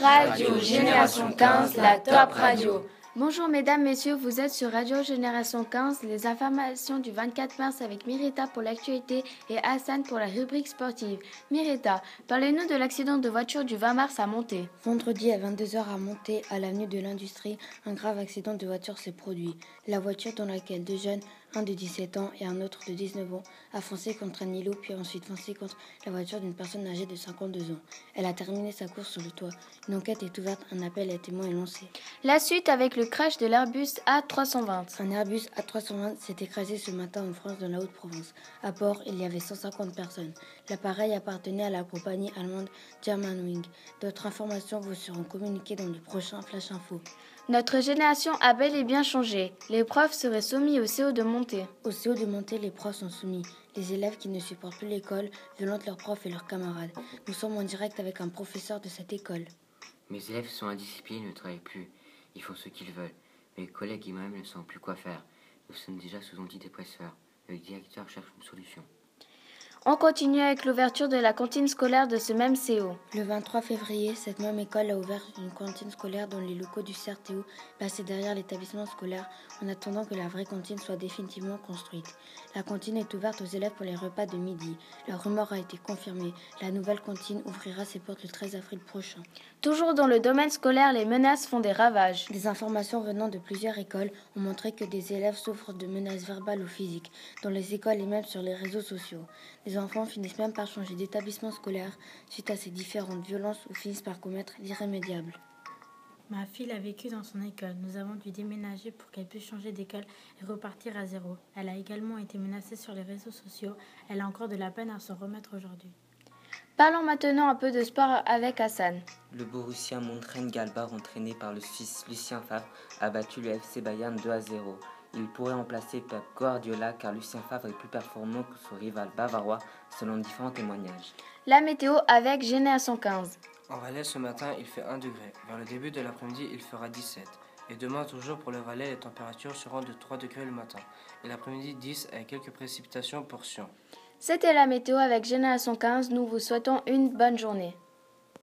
Radio Génération 15, la top radio. Bonjour mesdames, messieurs, vous êtes sur Radio Génération 15, les informations du 24 mars avec Mirita pour l'actualité et Hassan pour la rubrique sportive. Mirita, parlez-nous de l'accident de voiture du 20 mars à Monté. Vendredi à 22h à Monté, à l'avenue de l'Industrie, un grave accident de voiture s'est produit. La voiture dans laquelle deux jeunes un de 17 ans et un autre de 19 ans, a foncé contre un îlot puis ensuite foncé contre la voiture d'une personne âgée de 52 ans. Elle a terminé sa course sur le toit. Une enquête est ouverte, un appel à témoins est lancé. La suite avec le crash de l'Airbus A320. Un Airbus A320 s'est écrasé ce matin en France dans la Haute-Provence. À bord, il y avait 150 personnes. L'appareil appartenait à la compagnie allemande Germanwing. D'autres informations vous seront communiquées dans le prochain Flash Info. Notre génération a bel et bien changé. Les profs seraient soumis au CO de montée. Au CO de montée, les profs sont soumis. Les élèves qui ne supportent plus l'école violentent leurs profs et leurs camarades. Nous sommes en direct avec un professeur de cette école. Mes élèves sont indisciplinés, ne travaillent plus. Ils font ce qu'ils veulent. Mes collègues et moi-même ne savons plus quoi faire. Nous sommes déjà sous antidépresseurs. Le directeur cherche une solution. On continue avec l'ouverture de la cantine scolaire de ce même CO. Le 23 février, cette même école a ouvert une cantine scolaire dans les locaux du CRTO, placés derrière l'établissement scolaire, en attendant que la vraie cantine soit définitivement construite. La cantine est ouverte aux élèves pour les repas de midi. La rumeur a été confirmée. La nouvelle cantine ouvrira ses portes le 13 avril prochain. Toujours dans le domaine scolaire, les menaces font des ravages. Des informations venant de plusieurs écoles ont montré que des élèves souffrent de menaces verbales ou physiques, dans les écoles et même sur les réseaux sociaux. Les enfants finissent même par changer d'établissement scolaire suite à ces différentes violences ou finissent par commettre l'irrémédiable. Ma fille a vécu dans son école. Nous avons dû déménager pour qu'elle puisse changer d'école et repartir à zéro. Elle a également été menacée sur les réseaux sociaux. Elle a encore de la peine à s'en remettre aujourd'hui. Parlons maintenant un peu de sport avec Hassan. Le Borussia Montrenne-Galbach, entraîné par le Suisse Lucien Favre, a battu le FC Bayern 2 à 0. Il pourrait remplacer Pep Guardiola car Lucien Favre est plus performant que son rival bavarois selon différents témoignages. La météo avec Génération 15. En Valais ce matin il fait 1 degré. Vers le début de l'après-midi il fera 17. Et demain toujours pour le Valais les températures seront de 3 degrés le matin. Et l'après-midi 10 avec quelques précipitations pour Sion. C'était la météo avec Génération 15. Nous vous souhaitons une bonne journée.